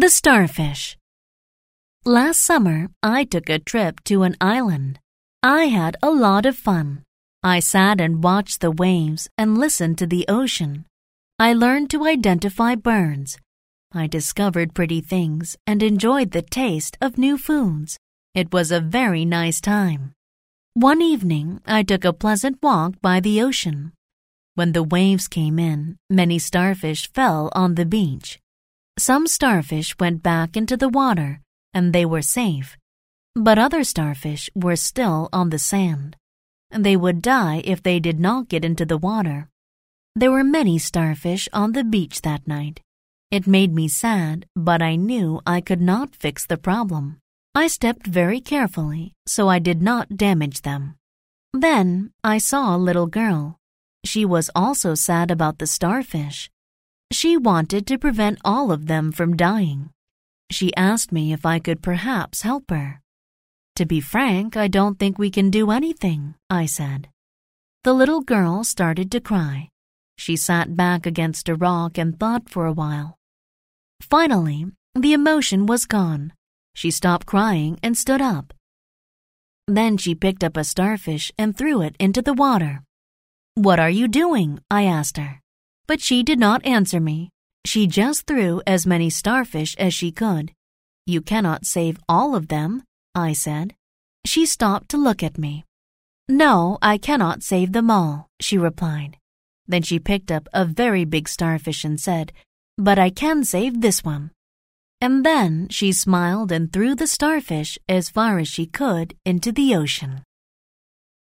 The Starfish Last summer, I took a trip to an island. I had a lot of fun. I sat and watched the waves and listened to the ocean. I learned to identify birds. I discovered pretty things and enjoyed the taste of new foods. It was a very nice time. One evening, I took a pleasant walk by the ocean. When the waves came in, many starfish fell on the beach. Some starfish went back into the water and they were safe. But other starfish were still on the sand. They would die if they did not get into the water. There were many starfish on the beach that night. It made me sad, but I knew I could not fix the problem. I stepped very carefully so I did not damage them. Then I saw a little girl. She was also sad about the starfish. She wanted to prevent all of them from dying. She asked me if I could perhaps help her. To be frank, I don't think we can do anything, I said. The little girl started to cry. She sat back against a rock and thought for a while. Finally, the emotion was gone. She stopped crying and stood up. Then she picked up a starfish and threw it into the water. What are you doing? I asked her. But she did not answer me. She just threw as many starfish as she could. You cannot save all of them, I said. She stopped to look at me. No, I cannot save them all, she replied. Then she picked up a very big starfish and said, But I can save this one. And then she smiled and threw the starfish as far as she could into the ocean.